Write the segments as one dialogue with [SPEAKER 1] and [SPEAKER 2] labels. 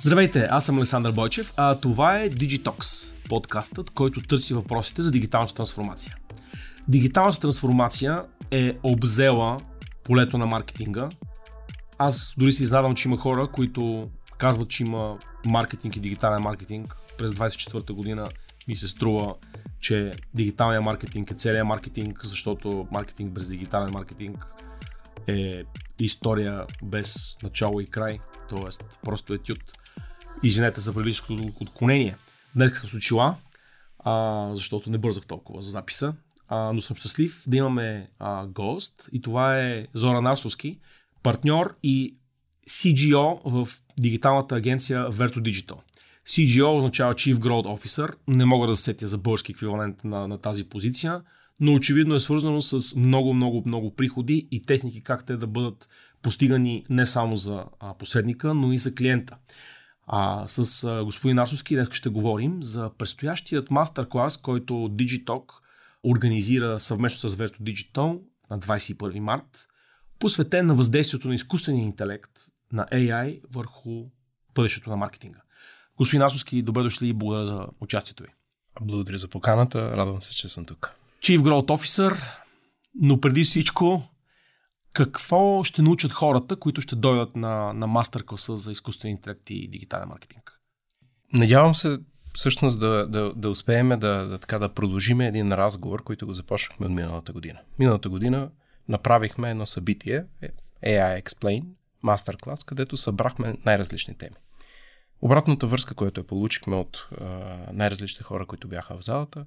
[SPEAKER 1] Здравейте, аз съм Александър Бойчев, а това е Digitox, подкастът, който търси въпросите за дигиталната трансформация. Дигиталната трансформация е обзела полето на маркетинга. Аз дори си изнадам, че има хора, които казват, че има маркетинг и дигитален маркетинг. През 24-та година ми се струва, че дигиталният маркетинг е целият маркетинг, защото маркетинг без дигитален маркетинг е история без начало и край, т.е. просто е тют. Извинете за приличното отклонение. Днес съм с очила, а, защото не бързах толкова за записа, а, но съм щастлив да имаме а, гост и това е Зора Нарсовски, партньор и CGO в дигиталната агенция Verto Digital. CGO означава Chief Growth Officer. Не мога да се сетя за български еквивалент на, на тази позиция, но очевидно е свързано с много, много, много приходи и техники как те да бъдат постигани не само за посредника, но и за клиента. А, с а, господин Асовски днес ще говорим за предстоящият мастер-клас, който Digitalk организира съвместно с Verto Digital на 21 март, посветен на въздействието на изкуствения интелект на AI върху бъдещето на маркетинга. Господин Асовски, добре дошли и благодаря за участието ви.
[SPEAKER 2] Благодаря за поканата, радвам се, че съм тук.
[SPEAKER 1] Chief Growth Officer, но преди всичко, какво ще научат хората, които ще дойдат на, на мастер-класа за изкуствен интелект и дигитален маркетинг?
[SPEAKER 2] Надявам се всъщност да, да, да успеем да, да, така, да продължим един разговор, който го започнахме от миналата година. Миналата година направихме едно събитие, AI Explain, мастер-клас, където събрахме най-различни теми. Обратната връзка, която я получихме от а, най-различни хора, които бяха в залата,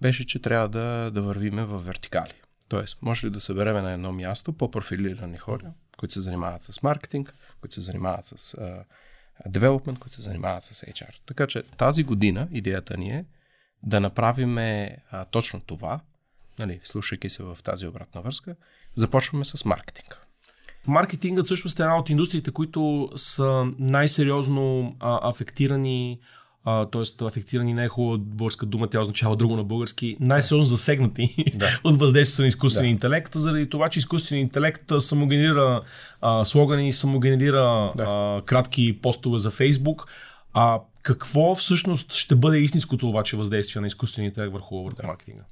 [SPEAKER 2] беше, че трябва да, да вървиме в вертикали. Тоест, може ли да събереме на едно място по-профилирани хора, които се занимават с маркетинг, които се занимават с development, които се занимават с HR. Така че тази година идеята ни е да направим точно това, нали, слушайки се в тази обратна връзка, започваме с маркетинг.
[SPEAKER 1] Маркетингът също е една от индустриите, които са най-сериозно а, афектирани т.е. афектирани не е хубава българска дума, тя означава друго на български, най-сериозно засегнати да. от въздействието на изкуствения да. интелект, заради това, че изкуственият интелект самогенерира а, слогани, самогенерира да. а, кратки постове за Фейсбук. А какво всъщност ще бъде истинското обаче въздействие на изкуствения интелект върху, върху да. маркетинга?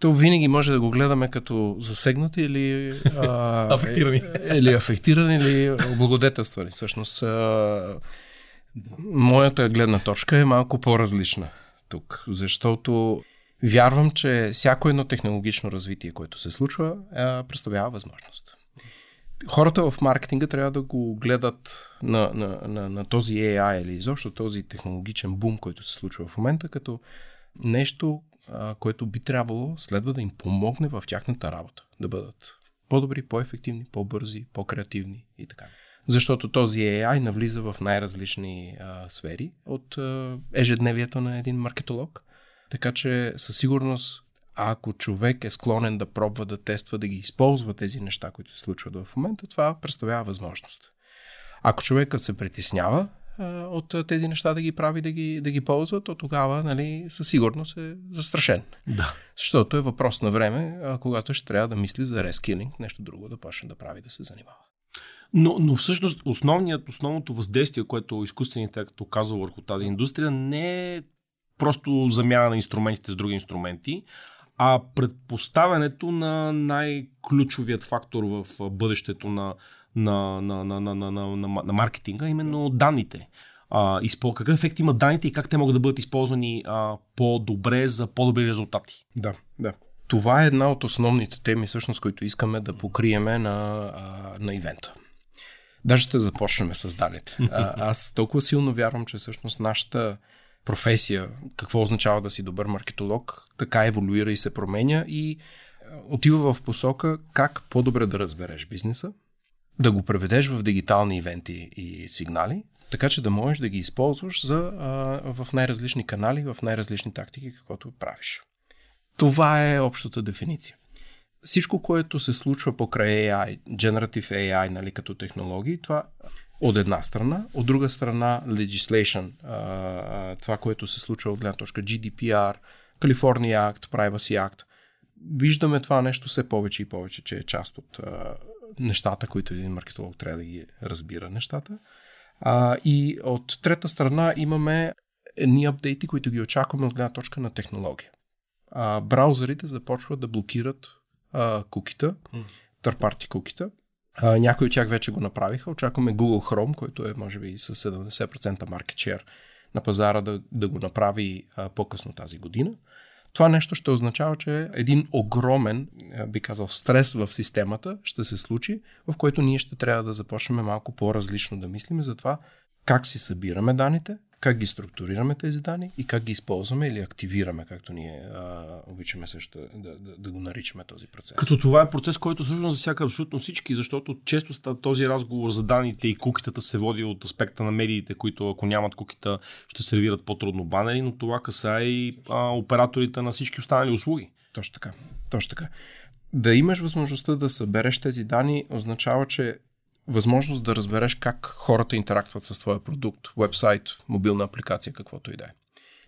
[SPEAKER 2] То винаги може да го гледаме като засегнати или
[SPEAKER 1] а, афектирани.
[SPEAKER 2] Или афектирани, или облагодетелствани. Всъщност, а, Моята гледна точка е малко по-различна тук, защото вярвам, че всяко едно технологично развитие, което се случва, представлява възможност. Хората в маркетинга трябва да го гледат на, на, на, на този AI или изобщо този технологичен бум, който се случва в момента, като нещо, което би трябвало следва да им помогне в тяхната работа. Да бъдат по-добри, по-ефективни, по-бързи, по-креативни и така. Защото този AI навлиза в най-различни а, сфери от а, ежедневието на един маркетолог. Така че със сигурност, ако човек е склонен да пробва да тества, да ги използва тези неща, които се случват в момента, това представлява възможност. Ако човекът се притеснява а, от тези неща да ги прави, да ги, да ги ползва, то тогава нали, със сигурност е застрашен.
[SPEAKER 1] Да.
[SPEAKER 2] Защото е въпрос на време, а, когато ще трябва да мисли за рескилинг, нещо друго да почне да прави, да се занимава.
[SPEAKER 1] Но, но всъщност основният, основното въздействие, което изкуственият интелект оказва върху тази индустрия, не е просто замяна на инструментите с други инструменти, а предпоставянето на най-ключовият фактор в бъдещето на, на, на, на, на, на, на, на, на маркетинга, именно данните. А, изпо, какъв ефект има данните и как те могат да бъдат използвани а, по-добре за по-добри резултати?
[SPEAKER 2] Да, да. Това е една от основните теми, всъщност, които искаме да покриеме на, на ивента. Даже ще започнем с данните. А, аз толкова силно вярвам, че всъщност нашата професия, какво означава да си добър маркетолог, така еволюира и се променя и отива в посока как по-добре да разбереш бизнеса, да го преведеш в дигитални ивенти и сигнали, така че да можеш да ги използваш за, а, в най-различни канали, в най-различни тактики, каквото правиш. Това е общата дефиниция всичко, което се случва покрай AI, Generative AI, нали, като технологии, това от една страна, от друга страна legislation, това, което се случва от гледна точка GDPR, California Act, Privacy Act. Виждаме това нещо все повече и повече, че е част от нещата, които един маркетолог трябва да ги разбира нещата. А, и от трета страна имаме едни апдейти, които ги очакваме от гледна точка на технология. А, браузърите започват да блокират а, кукита, търпарти кукита. А, някои от тях вече го направиха. Очакваме Google Chrome, който е може би с 70% market share на пазара да, да го направи а, по-късно тази година. Това нещо ще означава, че един огромен, би казал, стрес в системата ще се случи, в който ние ще трябва да започнем малко по-различно да мислим за това как си събираме данните, как ги структурираме тези данни и как ги използваме или активираме, както ние а, обичаме също да, да, да го наричаме този процес.
[SPEAKER 1] Като това е процес, който всъщност засяга абсолютно всички, защото често този разговор за данните и кукитата се води от аспекта на медиите, които ако нямат кукита ще сервират по-трудно банери, но това каса и а, операторите на всички останали услуги.
[SPEAKER 2] Точно така. Точно така. Да имаш възможността да събереш тези данни означава, че възможност да разбереш как хората интерактват с твоя продукт, вебсайт, мобилна апликация, каквото и да е.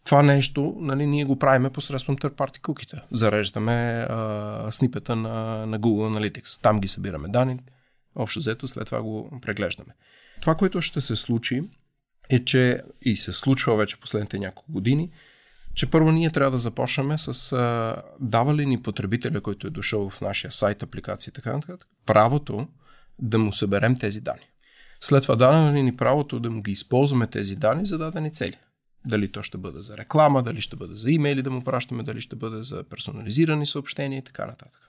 [SPEAKER 2] Това нещо нали, ние го правиме посредством third party куките. Зареждаме а, снипета на, на Google Analytics. Там ги събираме данни. Общо взето след това го преглеждаме. Това, което ще се случи е, че и се случва вече последните няколко години, че първо ние трябва да започнем с а, дава ли ни потребителя, който е дошъл в нашия сайт, апликация и така нататък, правото да му съберем тези данни. След това дадем ли ни правото да му ги използваме тези данни за дадени цели. Дали то ще бъде за реклама, дали ще бъде за имейли да му пращаме, дали ще бъде за персонализирани съобщения и така нататък.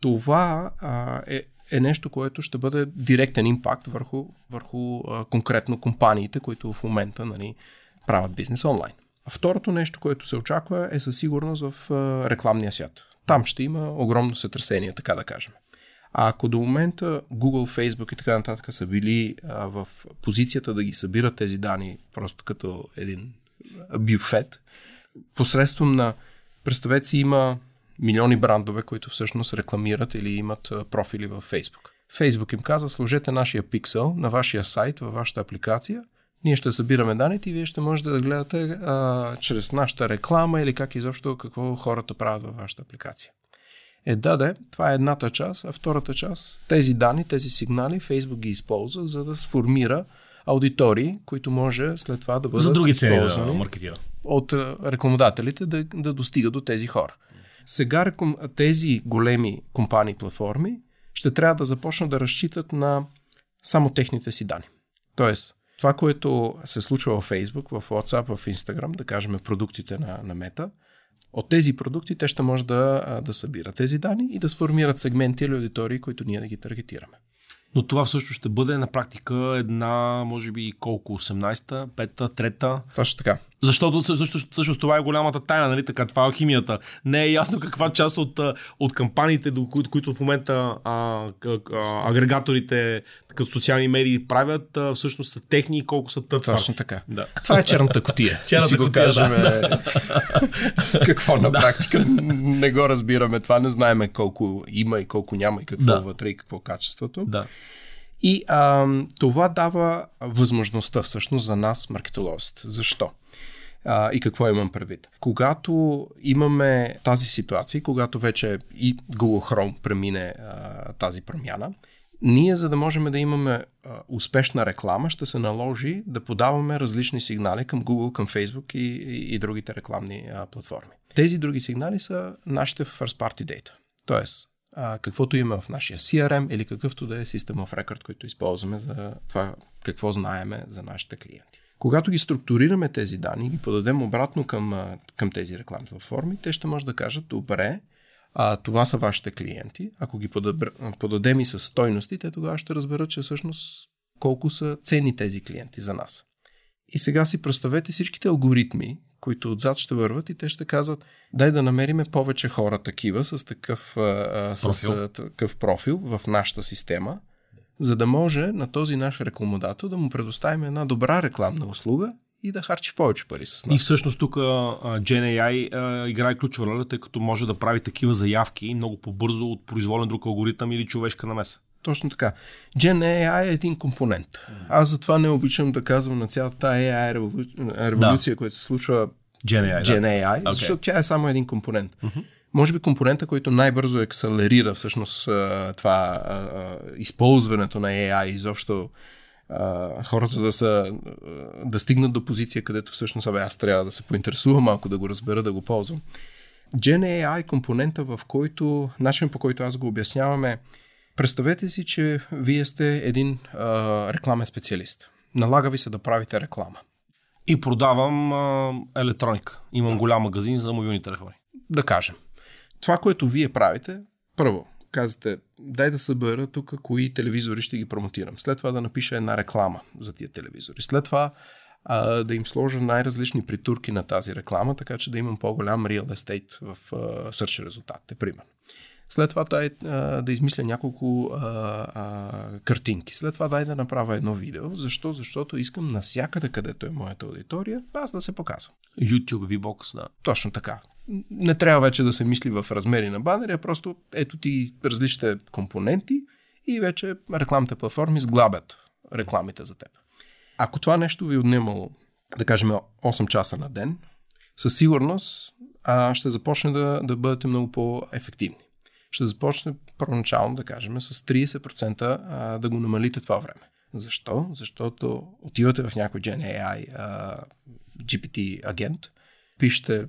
[SPEAKER 2] Това а, е, е нещо, което ще бъде директен импакт върху, върху а, конкретно компаниите, които в момента нали, правят бизнес онлайн. А второто нещо, което се очаква е със сигурност в а, рекламния свят. Там ще има огромно сътресение, така да кажем. А ако до момента Google, Facebook и така нататък са били а, в позицията да ги събират тези данни просто като един бюфет, посредством на, представете си, има милиони брандове, които всъщност рекламират или имат профили в Facebook. Facebook им каза, сложете нашия пиксел на вашия сайт, във вашата апликация, ние ще събираме данните и вие ще можете да гледате а, чрез нашата реклама или как изобщо какво хората правят във вашата апликация. Е, да, да, това е едната част, а втората част, тези данни, тези сигнали, Facebook ги използва, за да сформира аудитории, които може след това да бъдат
[SPEAKER 1] за други цели да маркетира.
[SPEAKER 2] от рекламодателите да, да достигат до тези хора. Сега тези големи компании платформи ще трябва да започнат да разчитат на само техните си данни. Тоест, това, което се случва в Facebook, в WhatsApp, в Instagram, да кажем продуктите на, на Meta – от тези продукти те ще може да, да събират тези данни и да сформират сегменти или аудитории, които ние да ги таргетираме.
[SPEAKER 1] Но това всъщност ще бъде на практика една, може би, колко, 18-та, 5-та, 3-та?
[SPEAKER 2] Точно така.
[SPEAKER 1] Защото всъщност, всъщност това е голямата тайна, нали така? Това е алхимията. Не е ясно каква част от, от кампаниите, които, които в момента а, а, агрегаторите като социални медии правят, а, всъщност са техни и колко са тъп.
[SPEAKER 2] Точно така. Да. Това е черната котия.
[SPEAKER 1] черната си котия, кажем,
[SPEAKER 2] да. какво на практика не го разбираме това, не знаеме колко има и колко няма и какво да. вътре и какво качеството.
[SPEAKER 1] Да.
[SPEAKER 2] И а, това дава възможността всъщност за нас, маркетолозите. Защо? А, и какво имам предвид? Когато имаме тази ситуация, когато вече и Google Chrome премине а, тази промяна, ние, за да можем да имаме а, успешна реклама, ще се наложи да подаваме различни сигнали към Google, към Facebook и, и, и другите рекламни а, платформи. Тези други сигнали са нашите first party data. Тоест, а, каквото има в нашия CRM или какъвто да е System of Record, който използваме за това какво знаеме за нашите клиенти. Когато ги структурираме тези данни и ги подадем обратно към, към тези рекламни платформи, те ще може да кажат, добре, а, това са вашите клиенти. Ако ги подадем и с стойности, те тогава ще разберат, че всъщност колко са ценни тези клиенти за нас. И сега си представете всичките алгоритми, които отзад ще върват и те ще казват, дай да намериме повече хора такива с такъв, а, с, профил. такъв профил в нашата система, за да може на този наш рекламодател да му предоставим една добра рекламна услуга и да харчи повече пари с нас.
[SPEAKER 1] И всъщност тук GenAI играе ключова роля, тъй като може да прави такива заявки много по-бързо от произволен друг алгоритъм или човешка намеса.
[SPEAKER 2] Точно така. GenAI е един компонент. Аз затова не обичам да казвам на цялата AI революция, да. която се случва
[SPEAKER 1] GenAI,
[SPEAKER 2] GenAI да. защото тя е само един компонент. Uh-huh. Може би компонента, който най-бързо акселерира всъщност това използването на AI изобщо хората да, са, да стигнат до позиция, където всъщност абе, аз трябва да се поинтересувам малко, да го разбера, да го ползвам. Gen AI компонента, в който, начин по който аз го обяснявам е, представете си, че вие сте един а, рекламен специалист. Налага ви се да правите реклама.
[SPEAKER 1] И продавам а, електроника. Имам голям магазин за мобилни телефони.
[SPEAKER 2] Да кажем. Това, което вие правите, първо, казвате, дай да събера тук кои телевизори ще ги промотирам. След това да напиша една реклама за тия телевизори. След това а, да им сложа най-различни притурки на тази реклама, така че да имам по-голям real estate в а, search резултатите, примерно. След това дай а, да измисля няколко а, а, картинки. След това дай да направя едно видео. Защо? Защото искам насякъде, където е моята аудитория, аз да се показвам.
[SPEAKER 1] YouTube, VBOX, да.
[SPEAKER 2] Точно така. Не трябва вече да се мисли в размери на банери, а просто ето ти различните компоненти и вече рекламните платформи сглабят рекламите за теб. Ако това нещо ви е отнемало, да кажем, 8 часа на ден, със сигурност а, ще започне да, да бъдете много по-ефективни. Ще започне първоначално, да кажем, с 30% а, да го намалите това време. Защо? Защото отивате в някой Gen GPT агент, пишете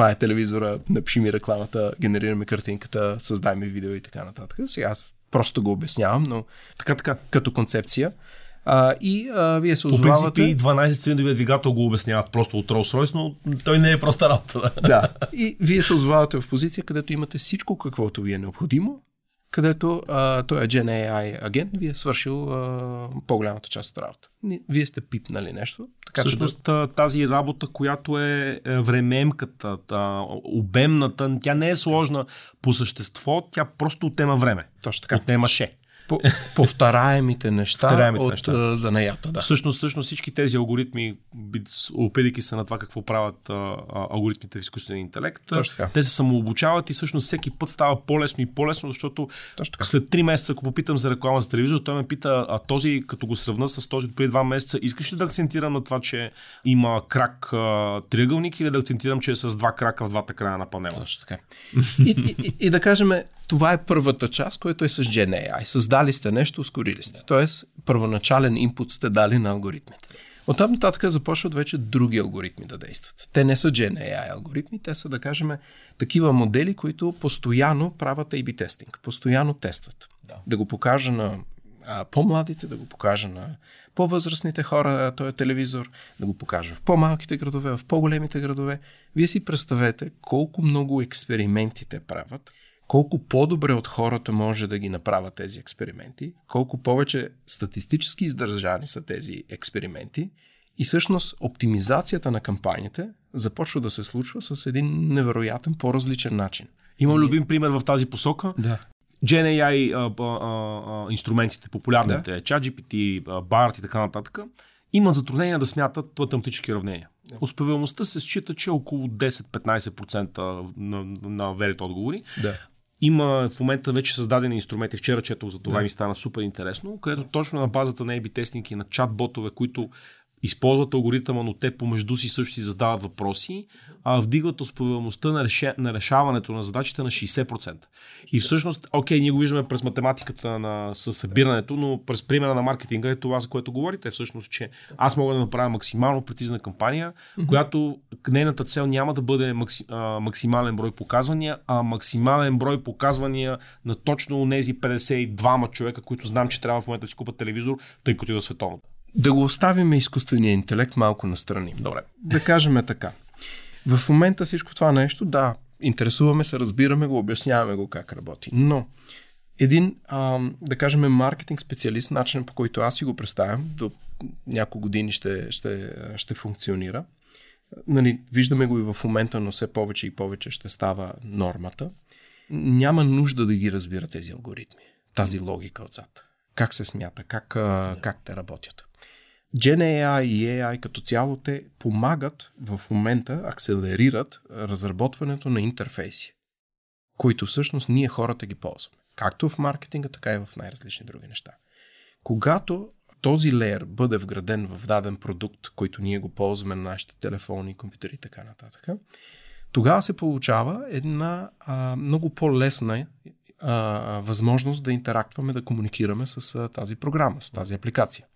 [SPEAKER 2] това е телевизора, напиши ми рекламата, генерираме картинката, създай ми видео и така нататък. Сега аз просто го обяснявам, но така, така, като концепция. А, и а, вие се озовавате...
[SPEAKER 1] По принцип и 12 цилиндровия двигател го обясняват просто от Rolls-Royce, но той не е просто работа.
[SPEAKER 2] Да. И вие се озовавате в позиция, където имате всичко, каквото ви е необходимо, където а, той е Gen AI агент, ви е свършил а, по-голямата част от работа. Вие сте пипнали нещо.
[SPEAKER 1] Така, Всъщност че тази работа, която е, е времеемката, обемната, тя не е сложна по същество, тя просто отнема време.
[SPEAKER 2] Точно така.
[SPEAKER 1] Отнемаше
[SPEAKER 2] повторяемите неща повторяемите от неща. занаята. Да.
[SPEAKER 1] Всъщност, всъщност всички тези алгоритми, опирайки се на това какво правят а, алгоритмите в изкуствения интелект, те се самообучават и всъщност всеки път става по-лесно и по-лесно, защото след 3 месеца, ако попитам за реклама за телевизор, той ме пита, а този, като го сравна с този преди 2 месеца, искаш ли да акцентирам на това, че има крак а, триъгълник или да акцентирам, че е с два крака в двата края на панела?
[SPEAKER 2] Точно така. и, и, и, и да кажем, това е първата част, която е с Gen AI. Създали сте нещо, ускорили сте. Тоест, първоначален инпут сте дали на алгоритмите. От там нататък започват вече други алгоритми да действат. Те не са Gen AI алгоритми, те са, да кажем, такива модели, които постоянно правят A-B тестинг, постоянно тестват. Да, да го покажа на а, по-младите, да го покажа на по-възрастните хора, този телевизор, да го покажа в по-малките градове, в по-големите градове. Вие си представете колко много експерименти те правят колко по-добре от хората може да ги направят тези експерименти, колко повече статистически издържани са тези експерименти и всъщност оптимизацията на кампаниите започва да се случва с един невероятен по-различен начин.
[SPEAKER 1] Имам любим пример в тази посока.
[SPEAKER 2] Да.
[SPEAKER 1] Gen AI а, а, а, инструментите, популярните, да. ChatGPT, BART и така нататък, имат затруднения да смятат математически равнения. Да. Успеваемостта се счита, че е около 10-15% на, на верите отговори.
[SPEAKER 2] Да.
[SPEAKER 1] Има в момента вече създадени инструменти. Вчера четох за това да. ми стана супер интересно, където точно на базата на A-B тестинг и на чат-ботове, които използват алгоритъма, но те помежду си също си задават въпроси, а вдигат успеваемостта на, реше, на решаването на задачите на 60%. И всъщност, окей, ние го виждаме през математиката на събирането, но през примера на маркетинга е това, за което говорите, всъщност, че аз мога да направя максимално прецизна кампания, mm-hmm. която нейната цел няма да бъде макси, а, максимален брой показвания, а максимален брой показвания на точно тези 52 човека, които знам, че трябва в момента да си купат телевизор, тъй като и да световната.
[SPEAKER 2] Да го оставим изкуствения интелект малко настрани.
[SPEAKER 1] Добре.
[SPEAKER 2] Да кажем така. В момента всичко това нещо, да, интересуваме се, разбираме го, обясняваме го как работи. Но един, а, да кажем, маркетинг специалист, начинът по който аз си го представям, до няколко години ще, ще, ще функционира. Нали, виждаме го и в момента, но все повече и повече ще става нормата. Няма нужда да ги разбира тези алгоритми, тази логика отзад. Как се смята, как, как те работят. Gen AI и AI като цяло те помагат в момента, акселерират разработването на интерфейси, които всъщност ние хората ги ползваме. Както в маркетинга, така и в най-различни други неща. Когато този леер бъде вграден в даден продукт, който ние го ползваме на нашите телефони, компютъри и така нататък, тогава се получава една а, много по-лесна а, възможност да интерактваме, да комуникираме с а, тази програма, с тази апликация.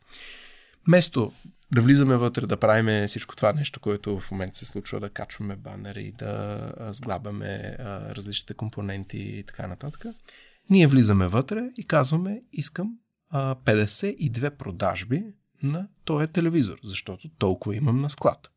[SPEAKER 2] Место да влизаме вътре, да правим всичко това нещо, което в момента се случва, да качваме банери, да сглабаме различните компоненти и така нататък. Ние влизаме вътре и казваме, искам 52 продажби на този телевизор, защото толкова имам на склад.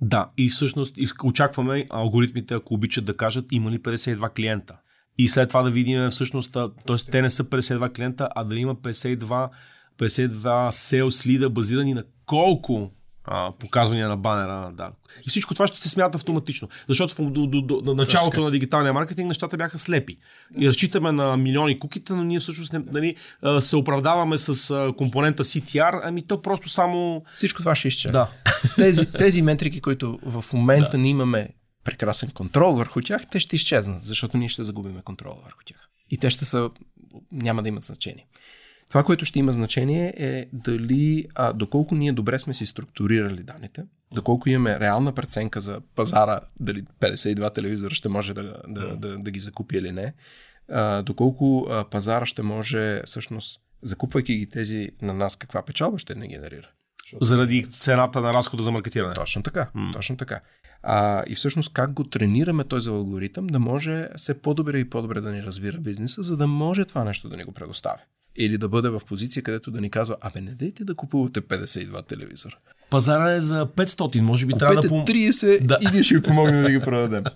[SPEAKER 1] Да, и всъщност очакваме алгоритмите, ако обичат да кажат, има ли 52 клиента. И след това да видим всъщност, т.е. те не са 52 клиента, а дали има 52, 52 sales лида, базирани на колко а, показвания на банера. Да. И всичко това ще се смята автоматично. Защото до, до, до, до началото на дигиталния маркетинг нещата бяха слепи. И разчитаме на милиони куките, но ние всъщност не, нали, се оправдаваме с компонента CTR, ами то просто само...
[SPEAKER 2] Всичко това ще изчезне. Да. Тези, тези метрики, които в момента да. ние имаме прекрасен контрол върху тях, те ще изчезнат, защото ние ще загубим контрол върху тях. И те ще са, няма да имат значение. Това, което ще има значение е дали, а, доколко ние добре сме си структурирали данните, доколко имаме реална преценка за пазара, дали 52 телевизора ще може да, да, да, да ги закупи или не, а, доколко а, пазара ще може, всъщност, закупвайки ги тези на нас, каква печалба ще не генерира.
[SPEAKER 1] Защото... Заради цената на разхода за маркетиране.
[SPEAKER 2] Точно така. Mm. Точно така. А, и всъщност как го тренираме този алгоритъм да може все по-добре и по-добре да ни разбира бизнеса, за да може това нещо да ни го предоставя. Или да бъде в позиция, където да ни казва, абе не дейте да купувате 52 телевизора.
[SPEAKER 1] Пазара е за 500, може би Купете трябва да...
[SPEAKER 2] Пом... 30 да. и ние ще ви помогнем да ги продадем.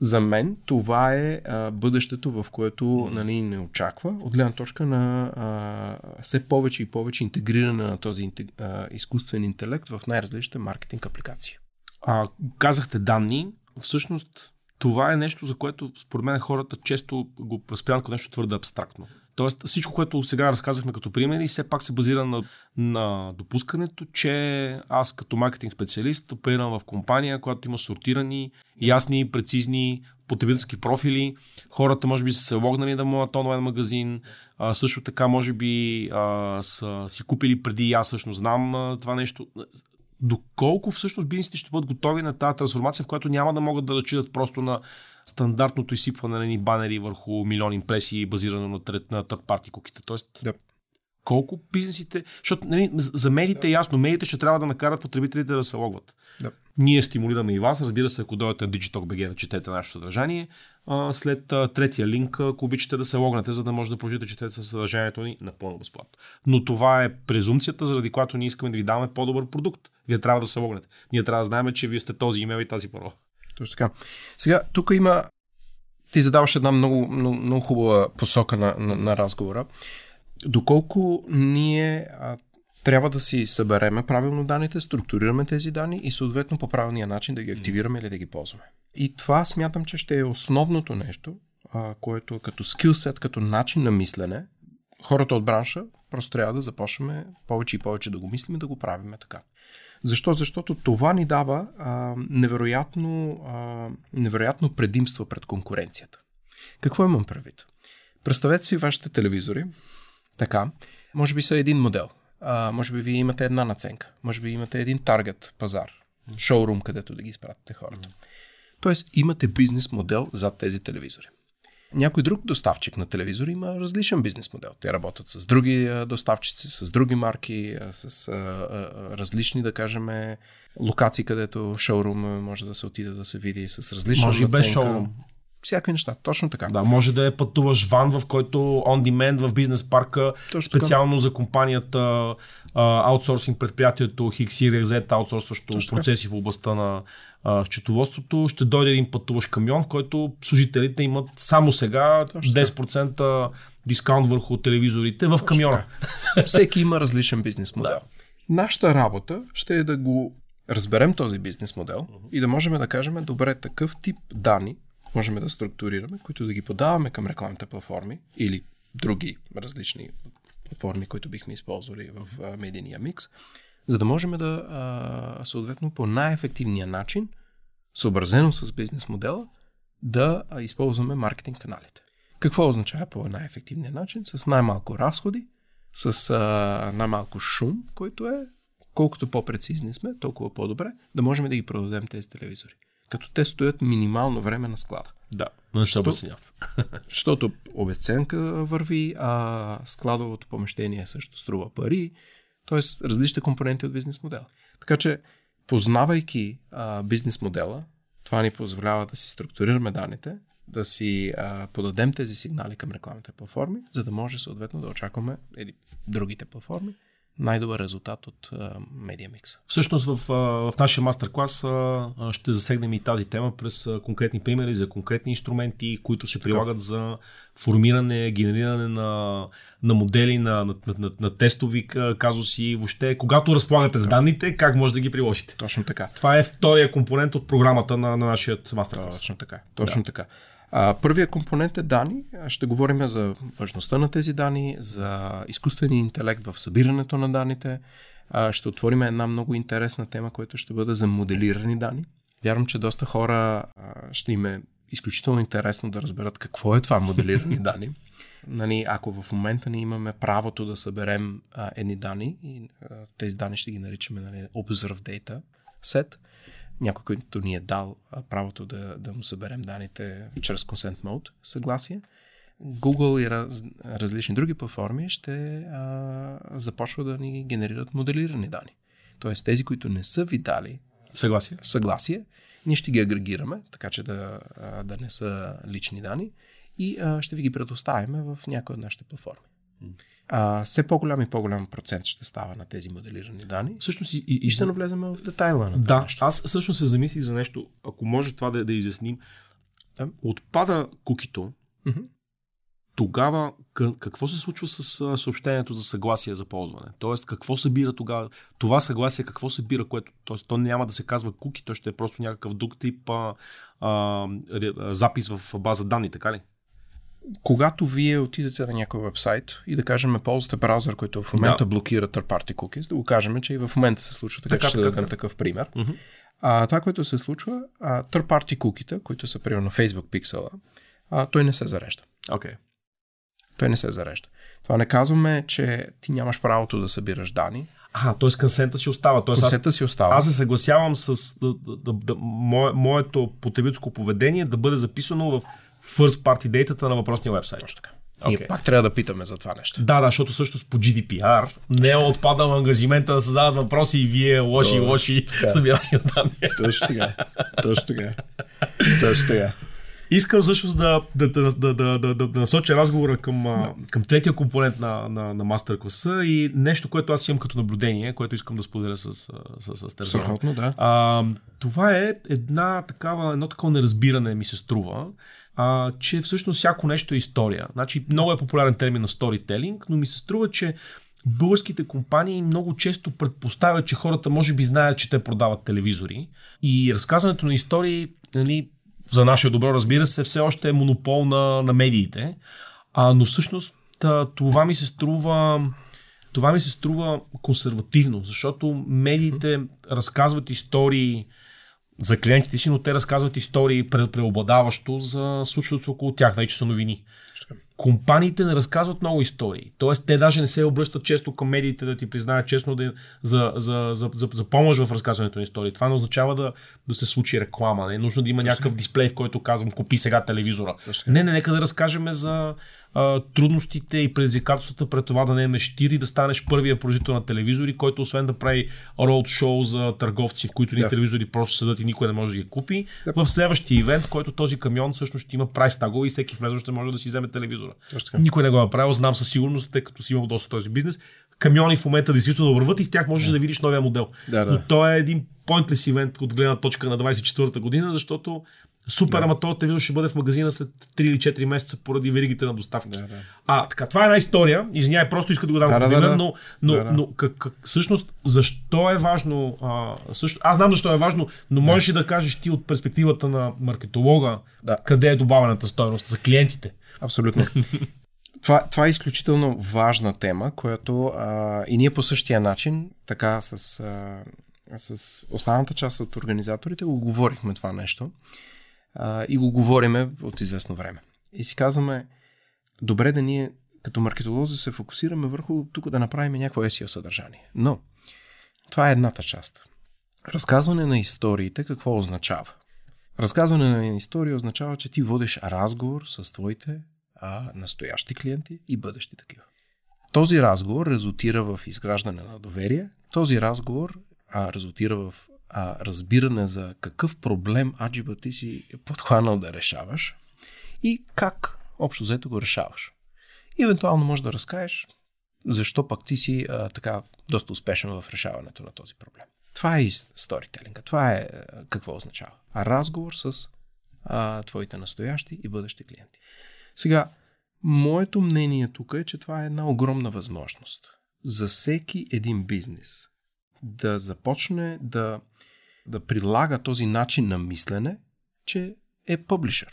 [SPEAKER 2] За мен това е а, бъдещето, в което нали, не очаква, от гледна точка на а, все повече и повече интегриране на този а, изкуствен интелект в най-различните маркетинг апликации.
[SPEAKER 1] А, казахте данни. Всъщност това е нещо, за което според мен хората често го възприемат като нещо твърде абстрактно. Тоест всичко, което сега разказахме като примери, все пак се базира на, на допускането, че аз като маркетинг специалист оперирам в компания, която има сортирани, ясни, прецизни потребителски профили. Хората може би са се логнали на моят онлайн магазин, а, също така може би а, са си купили преди аз всъщност знам а, това нещо доколко всъщност бизнесите ще бъдат готови на тази трансформация, в която няма да могат да разчитат просто на стандартното изсипване на ни банери върху милион импресии, базирано на, трет, на third party куките. Тоест, да. колко бизнесите... Защото нали, за медиите да. е ясно, медиите ще трябва да накарат потребителите да се логват. Да. Ние стимулираме и вас, разбира се, ако дойдете на Digitalk.bg да четете нашето съдържание, а, след а, третия линк, ако обичате да се логнете, за да може да продължите да четете съдържанието ни напълно безплатно. Но това е презумцията, заради която ние искаме да ви даваме по-добър продукт. Вие трябва да се логнете. Ние трябва да знаем, че вие сте този имейл и тази парола.
[SPEAKER 2] Точно така. Сега, тук има. Ти задаваш една много, много, много хубава посока на, на, на разговора. Доколко ние а, трябва да си събереме правилно данните, структурираме тези данни и съответно по правилния начин да ги активираме или да ги ползваме. И това смятам, че ще е основното нещо, а, което като скилсет, като начин на мислене, хората от бранша просто трябва да започнем повече и повече да го мислим и да го правим така. Защо? Защото това ни дава а, невероятно, а, невероятно предимство пред конкуренцията. Какво имам правит? Представете си вашите телевизори. Така. Може би са един модел. А, може би вие имате една наценка. Може би имате един таргет пазар. Шоурум, където да ги изпратите хората. Тоест имате бизнес модел зад тези телевизори. Някой друг доставчик на телевизори има различен бизнес модел. Те работят с други доставчици, с други марки, с различни, да кажем, локации, където шоурум може да се отиде да се види с различни.
[SPEAKER 1] Може и без шоурум
[SPEAKER 2] всякакви неща. Точно така.
[SPEAKER 1] Да, може да е пътуваш ван, в който on demand в бизнес парка, Точно специално така. за компанията, аутсорсинг предприятието XYZ, аутсорсващо Точно процеси така. в областта на а, счетоводството. Ще дойде един пътуваш камион, в който служителите имат само сега Точно 10% дискаунт върху телевизорите в Точно камиона.
[SPEAKER 2] Така. Всеки има различен бизнес модел. Да. Нашата работа ще е да го разберем този бизнес модел uh-huh. и да можем да кажем, добре, такъв тип данни можем да структурираме, които да ги подаваме към рекламните платформи или други различни платформи, които бихме използвали в медийния микс, за да можем да съответно по най-ефективния начин, съобразено с бизнес модела, да използваме маркетинг каналите. Какво означава по най-ефективния начин? С най-малко разходи, с а, най-малко шум, който е колкото по-прецизни сме, толкова по-добре, да можем да ги продадем тези телевизори като те стоят минимално време на склада.
[SPEAKER 1] Да, но не се обесценяват.
[SPEAKER 2] Защото обеценка върви, а складовото помещение също струва пари. Тоест, различните компоненти от бизнес модела. Така че, познавайки а, бизнес модела, това ни позволява да си структурираме данните, да си а, подадем тези сигнали към рекламните платформи, за да може съответно да очакваме или другите платформи най-добър резултат от медиа микса.
[SPEAKER 1] Всъщност в, в нашия мастер-клас ще засегнем и тази тема през конкретни примери за конкретни инструменти, които се прилагат за формиране, генериране на, на модели, на, на, на, на, на тестови казуси, въобще, когато разполагате с данните, как може да ги приложите.
[SPEAKER 2] Точно така.
[SPEAKER 1] Това е втория компонент от програмата на, на нашия мастер-клас.
[SPEAKER 2] Точно така. Точно да. така. А, първият компонент е данни. Ще говорим за важността на тези данни, за изкуствения интелект в събирането на данните. А, ще отворим една много интересна тема, която ще бъде за моделирани данни. Вярвам, че доста хора а, ще им е изключително интересно да разберат какво е това моделирани данни. Нали, ако в момента ни имаме правото да съберем а, едни данни, и а, тези данни ще ги наричаме нали, Observe Data Set, някой, който ни е дал правото да, да му съберем данните чрез Consent Mode, съгласие, Google и раз, различни други платформи ще а, започва да ни генерират моделирани данни. Тоест тези, които не са ви дали
[SPEAKER 1] съгласие,
[SPEAKER 2] съгласие ние ще ги агрегираме, така че да, да не са лични данни и а, ще ви ги предоставим в някои от нашите платформи а, все по-голям и по-голям процент ще става на тези моделирани данни.
[SPEAKER 1] Всъщност и,
[SPEAKER 2] и, ще навлезем в детайла на
[SPEAKER 1] Да, нещо. аз всъщност се замислих за нещо, ако може това да, да изясним. Да. Отпада кукито, mm-hmm. тогава какво се случва с съобщението за съгласие за ползване? Тоест, какво събира тогава? Това съгласие какво събира, което, тоест, то няма да се казва куки, то ще е просто някакъв друг тип а, а, запис в база данни, така ли?
[SPEAKER 2] Когато вие отидете на някой вебсайт и да кажем ползвате браузър, който в момента да. блокира third party cookies, да го кажем, че и в момента се случва, така, така ще така, дадем така. такъв пример. Uh-huh. А, това, което се случва, а, third party cookies, които са примерно Facebook пиксела, а, той не се зарежда.
[SPEAKER 1] Okay.
[SPEAKER 2] Той не се зарежда. Това не казваме, че ти нямаш правото да събираш данни.
[SPEAKER 1] А, т.е. консента си остава. Тоест,
[SPEAKER 2] консента си остава.
[SPEAKER 1] Аз се съгласявам с да, да, да, да, мое, моето потребителско поведение да бъде записано в first party data на въпросния вебсайт.
[SPEAKER 2] Точно така. Okay. Ние пак трябва да питаме за това нещо.
[SPEAKER 1] Да, да, защото също по GDPR не е отпадал ангажимента да създават въпроси и вие лоши, Точно лоши събирачи данни.
[SPEAKER 2] Точно така. Точно така. Точно така.
[SPEAKER 1] Искам всъщност да, да, да, да, да, да, да насоча разговора към, да. към третия компонент на, на, на мастер класа и нещо, което аз имам като наблюдение, което искам да споделя с, с, с, с теб.
[SPEAKER 2] Страхотно, да.
[SPEAKER 1] А, това е една такава, едно такова неразбиране ми се струва, а, че всъщност всяко нещо е история. Значи много е популярен термин на сторителинг, но ми се струва, че българските компании много често предпоставят, че хората може би знаят, че те продават телевизори и разказването на истории нали, за наше добро, разбира се, все още е монопол на, на медиите. А, но всъщност това ми се струва това ми се струва консервативно, защото медиите разказват истории за клиентите си, но те разказват истории преобладаващо за случващото се около тях, вече са новини компаниите не разказват много истории. Тоест, те даже не се обръщат често към медиите да ти признаят честно да, за, за, за, за, за помощ в разказването на истории. Това не означава да, да се случи реклама. Не е нужно да има някакъв дисплей, в който казвам купи сега телевизора. Не, не, нека да разкажем за а, трудностите и предизвикателствата пред това да не е щир и да станеш първия производител на телевизори, който освен да прави роуд шоу за търговци, в които ни да. телевизори просто седат и никой не може да ги купи, да. в следващия ивент, в който този камион всъщност ще има прайс тагове и всеки влезъщ ще може да си вземе телевизора. Никой не го е направил, знам със сигурност, тъй като си имал доста този бизнес. Камиони в момента действително върват и с тях можеш да, да видиш новия модел.
[SPEAKER 2] Да, да.
[SPEAKER 1] Но то е един pointless ивент от гледна точка на 24-та година, защото Супер, да. ама този телевизор ще бъде в магазина след 3 или 4 месеца поради веригите на доставки. Да, да. А, така, това е една история. Извинявай, просто иска да го дам да, да, да, но, но, да, да. но как, как, всъщност, защо е важно? А, също, аз знам защо е важно, но да. можеш ли да кажеш ти от перспективата на маркетолога, да. къде е добавената стоеност за клиентите?
[SPEAKER 2] Абсолютно. това, това е изключително важна тема, която а, и ние по същия начин, така с, а, с останалата част от организаторите, го говорихме това нещо а, и го говориме от известно време. И си казваме, добре да ние като маркетолози се фокусираме върху тук да направим някакво SEO съдържание. Но това е едната част. Разказване на историите какво означава? Разказване на история означава, че ти водиш разговор с твоите а, настоящи клиенти и бъдещи такива. Този разговор резултира в изграждане на доверие. Този разговор а, резултира в а, разбиране за какъв проблем аджиба ти си подхванал да решаваш и как общо взето го решаваш. И евентуално можеш да разкажеш защо пък ти си а, така доста успешен в решаването на този проблем. Това е сторителинга. Това е какво означава. А разговор с а, твоите настоящи и бъдещи клиенти. Сега, моето мнение тук е, че това е една огромна възможност за всеки един бизнес да започне да, да прилага този начин на мислене, че е публишър,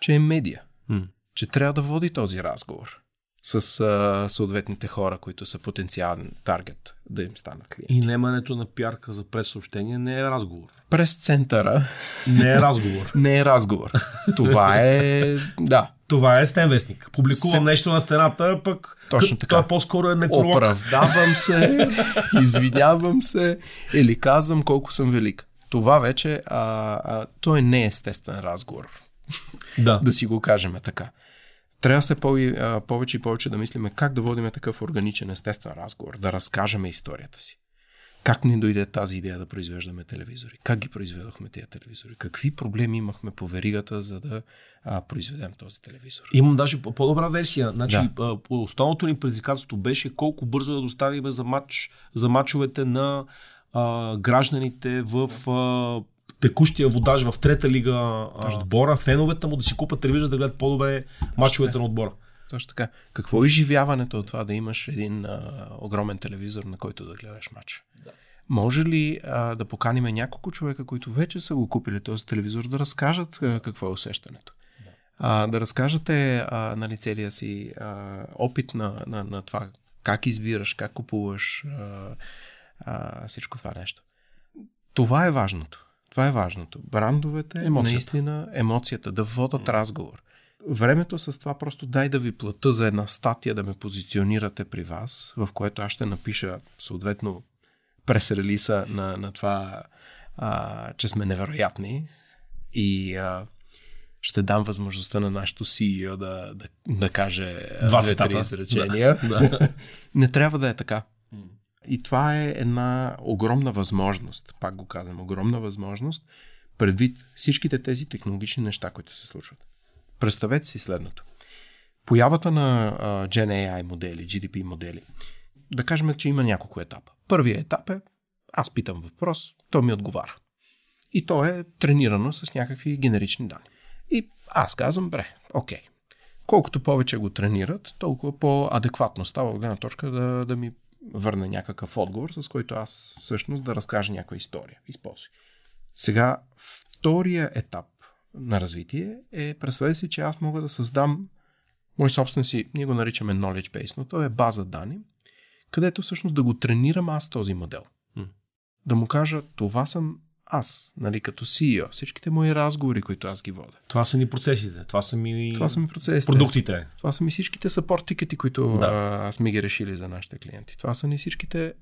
[SPEAKER 2] че е медия, mm. че трябва да води този разговор с а, съответните хора, които са потенциален таргет да им станат клиенти.
[SPEAKER 1] И немането на пярка за пресъобщение не е разговор.
[SPEAKER 2] През центъра.
[SPEAKER 1] Не е разговор.
[SPEAKER 2] не е разговор. Това е. Да.
[SPEAKER 1] Това е стенвестник. Публикувам Се... нещо на стената, пък
[SPEAKER 2] Точно така.
[SPEAKER 1] Това по-скоро е некролог.
[SPEAKER 2] Оправдавам се, извинявам се или казвам колко съм велик. Това вече а, а, той не е естествен разговор.
[SPEAKER 1] Да.
[SPEAKER 2] да си го кажем така. Трябва се по- повече и повече да мислиме как да водим такъв органичен, естествен разговор, да разкажеме историята си. Как ни дойде тази идея да произвеждаме телевизори? Как ги произведохме тези телевизори? Какви проблеми имахме по веригата, за да а, произведем този телевизор?
[SPEAKER 1] Имам даже по-добра версия. Значи, да. основното ни предизвикателство беше колко бързо да доставим за, матч, за матчовете на а, гражданите в а, текущия водаж в трета лига Точно. отбора, феновете му да си купат телевизор, да гледат по-добре мачовете на отбора.
[SPEAKER 2] Точно така. Какво е изживяването от това да имаш един а, огромен телевизор, на който да гледаш матч? Да. Може ли а, да поканим няколко човека, които вече са го купили този телевизор, да разкажат а, какво е усещането? Да, а, да разкажете а, нали, целия си а, опит на, на, на това как избираш, как купуваш а, а, всичко това нещо. Това е важното. Това е важното. Брандовете, емоцията. наистина, емоцията, да водат разговор. Времето с това просто дай да ви плата за една статия да ме позиционирате при вас, в което аз ще напиша съответно прес-релиса на, на това, а, че сме невероятни и а, ще дам възможността на нашото CEO да, да, да каже две-три изречения. Да. Не трябва да е така. И това е една огромна възможност, пак го казвам, огромна възможност, предвид всичките тези технологични неща, които се случват. Представете си следното. Появата на uh, Gen AI модели, GDP модели, да кажем, че има няколко етапа. Първият етап е, аз питам въпрос, то ми отговаря. И то е тренирано с някакви генерични данни. И аз казвам, бре, окей. Колкото повече го тренират, толкова по-адекватно става от гледна точка да, да ми върне някакъв отговор, с който аз всъщност да разкажа някаква история. Използвай. Сега, втория етап на развитие е, представете си, че аз мога да създам мой собствен си, ние го наричаме knowledge base, но то е база данни, където всъщност да го тренирам аз този модел. Да му кажа, това съм аз, нали, като CEO, всичките мои разговори, които аз ги водя.
[SPEAKER 1] Това са ни процесите, това са ми,
[SPEAKER 2] това са ми процесите.
[SPEAKER 1] продуктите.
[SPEAKER 2] Това са ми всичките съпорт тикети, които да. а, сме ги решили за нашите клиенти. Това са ни всичките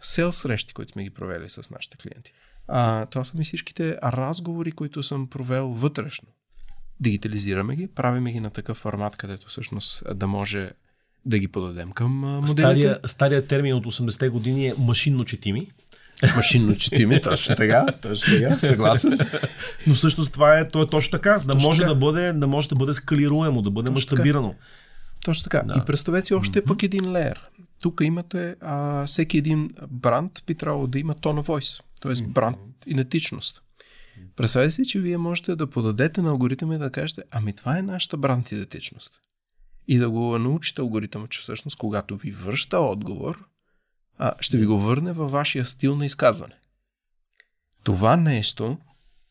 [SPEAKER 2] сел срещи, които сме ги провели с нашите клиенти. А, това са ми всичките разговори, които съм провел вътрешно. Дигитализираме ги, правиме ги на такъв формат, където всъщност да може да ги подадем към моделите.
[SPEAKER 1] Стария, стария термин от 80-те години е машинно четими.
[SPEAKER 2] Машинно четими, точно така, точно така, съгласен.
[SPEAKER 1] Но всъщност това е, то е точно така, да точно може така. да бъде, да може да бъде скалируемо, да бъде мащабирано.
[SPEAKER 2] Точно така. Да. И представете още mm-hmm. пък един леер. Тук имате а, всеки един бранд би трябвало да има of voice, т.е. бранд идентичност. Представете си, че вие можете да подадете на алгоритъм и да кажете, ами това е нашата бранд идентичност. И да го научите алгоритъм, че всъщност когато ви връща отговор, а, ще ви го върне във вашия стил на изказване. Това нещо,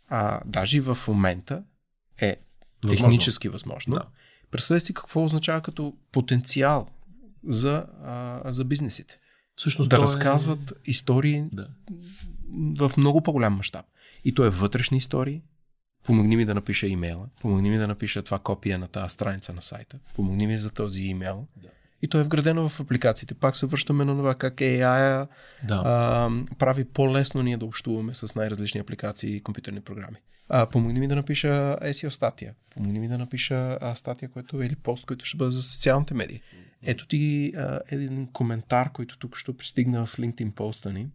[SPEAKER 2] а, даже и в момента, е възможно. технически възможно. Да. Представете си какво означава като потенциал за, а, за бизнесите. Всъщност да е- разказват е... истории да. В много по-голям мащаб. И то е вътрешни истории. Помогни ми да напиша имейла. Помогни ми да напиша това копия на тази страница на сайта. Помогни ми за този имейл. Да И то е вградено в апликациите. Пак се връщаме на това как AI да. а, прави по-лесно ние да общуваме с най-различни апликации и компютърни програми. А, помогни ми да напиша SEO статия. Помогни ми да напиша а, статия, което или пост, който ще бъде за социалните медии. Ето ти а, един коментар, който тук ще пристигна в LinkedIn поста ни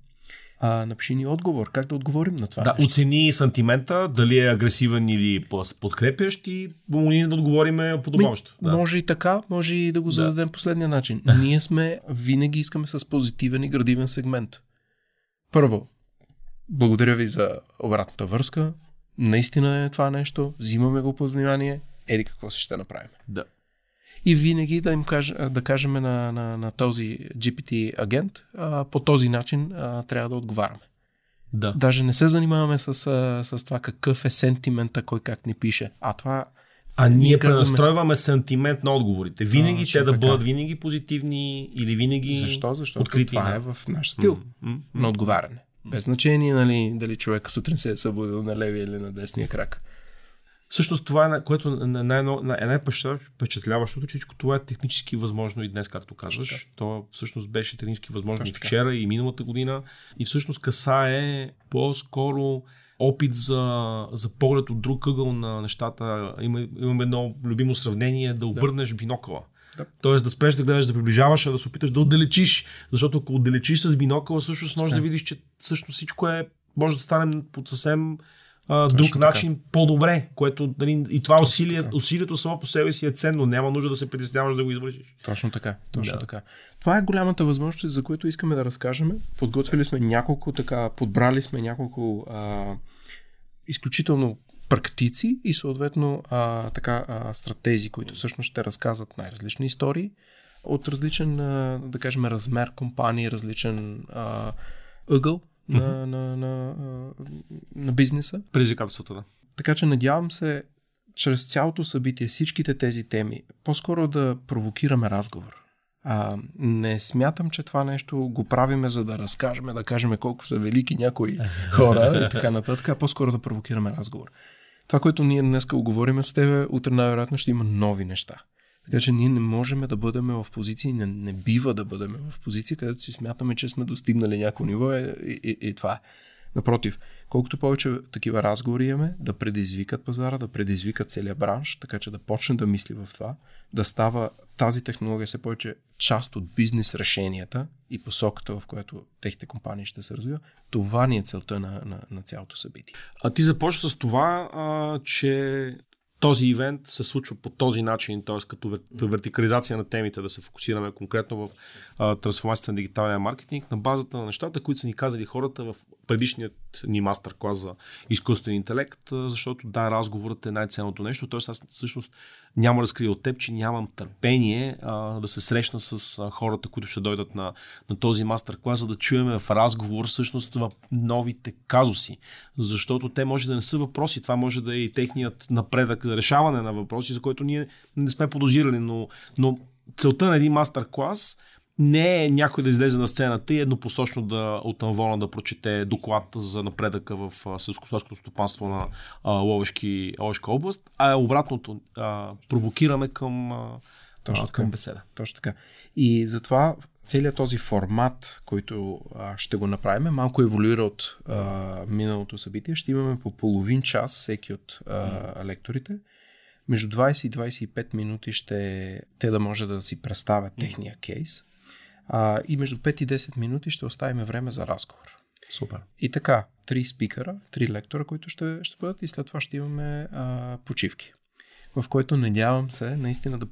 [SPEAKER 2] а, напиши ни отговор. Как да отговорим на това?
[SPEAKER 1] Да, нещо? оцени сантимента, дали е агресивен или подкрепящ и помогни да отговорим подобаващо. Да.
[SPEAKER 2] Може и така, може и да го зададем да. последния начин. Ние сме, винаги искаме с позитивен и градивен сегмент. Първо, благодаря ви за обратната връзка. Наистина е това нещо. Взимаме го под внимание. Ели какво си ще направим.
[SPEAKER 1] Да
[SPEAKER 2] и винаги да им каж, да кажем на, на, на този GPT агент, а, по този начин а, трябва да отговаряме.
[SPEAKER 1] Да.
[SPEAKER 2] Даже не се занимаваме с, с, с това какъв е сентимента, кой как ни пише. А това.
[SPEAKER 1] А ние казваме... пренастройваме сентимент на отговорите. Винаги те да така. бъдат винаги позитивни или винаги.
[SPEAKER 2] Защо? Защото открити, това да. е в наш стил mm-hmm. на отговаряне. Без значение, нали, дали човек сутрин се е събудил на левия или на десния крак.
[SPEAKER 1] Всъщност това е, което е най-впечатляващото, че това е технически възможно и днес, както казваш. Точно. То всъщност беше технически възможно и вчера, и миналата година. И всъщност касае по-скоро опит за, за поглед от друг ъгъл на нещата. Има, имаме едно любимо сравнение да обърнеш да. бинокъла. Да. Тоест да спреш да гледаш, да приближаваш, а да се опиташ да отдалечиш. Защото ако отдалечиш с бинокъла, всъщност можеш да, да видиш, че всъщност всичко е, може да стане по съвсем а, друг така. начин по-добре, което нали, и това усилие, усилието само по себе си е ценно, няма нужда да се притесняваш да го извършиш.
[SPEAKER 2] Точно така, точно да. така. Това е голямата възможност, за което искаме да разкажем. Подготвили сме няколко така, подбрали сме няколко а, изключително практици и съответно а, така а, стратези, които всъщност ще разказват най-различни истории от различен, а, да кажем, размер компании, различен а, ъгъл на, на, на, на бизнеса.
[SPEAKER 1] Предизвикателството, да.
[SPEAKER 2] Така че надявам се, чрез цялото събитие, всичките тези теми, по-скоро да провокираме разговор. А, не смятам, че това нещо го правиме за да разкажем, да кажем колко са велики някои хора и така нататък, а по-скоро да провокираме разговор. Това, което ние днес говорим с теб, утре най-вероятно ще има нови неща. Така че ние не можем да бъдем в позиции, не, не бива да бъдем в позиция, където си смятаме, че сме достигнали някакво ниво и, и, и това е. Напротив, колкото повече такива разговори имаме, да предизвикат пазара, да предизвикат целият бранш, така че да почне да мисли в това, да става тази технология все повече част от бизнес решенията и посоката, в която техните компании ще се развиват, това ни е целта на, на, на цялото събитие.
[SPEAKER 1] А ти започва с това, а, че този ивент се случва по този начин, т.е. като вертикализация на темите, да се фокусираме конкретно в а, трансформацията на дигиталния маркетинг, на базата на нещата, които са ни казали хората в предишният ни мастер-клас за изкуствен интелект, защото да, разговорът е най-ценното нещо. Т.е. аз всъщност няма да скрия от теб, че нямам търпение а, да се срещна с а, хората, които ще дойдат на, на този мастер-клас, за да чуем в разговор всъщност в новите казуси. Защото те може да не са въпроси, това може да е и техният напредък за решаване на въпроси, за който ние не сме подозирали, но, но целта на един мастер-клас не е някой да излезе на сцената и еднопосочно да от Анвона да прочете доклад за напредъка в селскостопанското стопанство на а, Ловешки, Ловешка област, а е обратното а, провокираме към, а, Точно към така. беседа.
[SPEAKER 2] Точно така. И затова целият този формат, който а, ще го направим, малко еволюира от а, миналото събитие. Ще имаме по половин час всеки от а, лекторите. Между 20 и 25 минути ще те да може да си представят техния кейс. А, и между 5 и 10 минути ще оставим време за разговор.
[SPEAKER 1] Супер.
[SPEAKER 2] И така, три спикъра, три лектора, които ще, ще бъдат и след това ще имаме а, почивки, в който надявам се наистина да,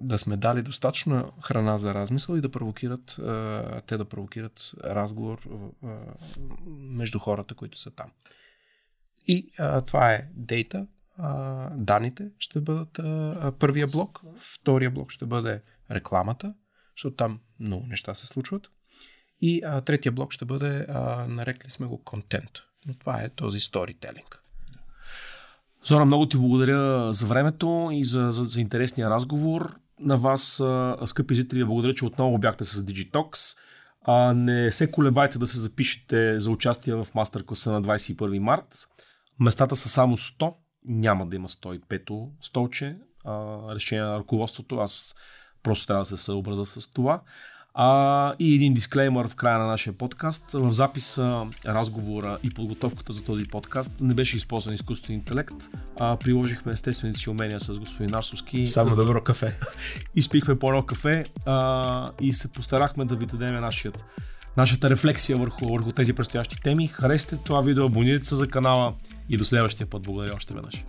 [SPEAKER 2] да сме дали достатъчно храна за размисъл и да провокират, а, те да провокират разговор а, между хората, които са там. И а, това е дейта, а, данните ще бъдат а, първия блок, втория блок ще бъде рекламата, защото там много неща се случват. И а, третия блок ще бъде, а, нарекли сме го контент. Но това е този сторителинг.
[SPEAKER 1] Зора, много ти благодаря за времето и за, за, за интересния разговор. На вас, а, скъпи зрители, благодаря, че отново бяхте с Digitox. А, не се колебайте да се запишете за участие в мастер-класа на 21 март. Местата са само 100. Няма да има 105-то столче. А, решение на ръководството. Аз Просто трябва да се съобраза с това. А, и един дисклеймър в края на нашия подкаст. В записа, разговора и подготовката за този подкаст не беше използван изкуствен интелект. А, приложихме естествените си умения с господин Нарсовски.
[SPEAKER 2] Само добро кафе.
[SPEAKER 1] Изпихме по едно кафе а, и се постарахме да ви дадем нашият нашата рефлексия върху, върху тези предстоящи теми. Харесте това видео, абонирайте се за канала и до следващия път. Благодаря още веднъж.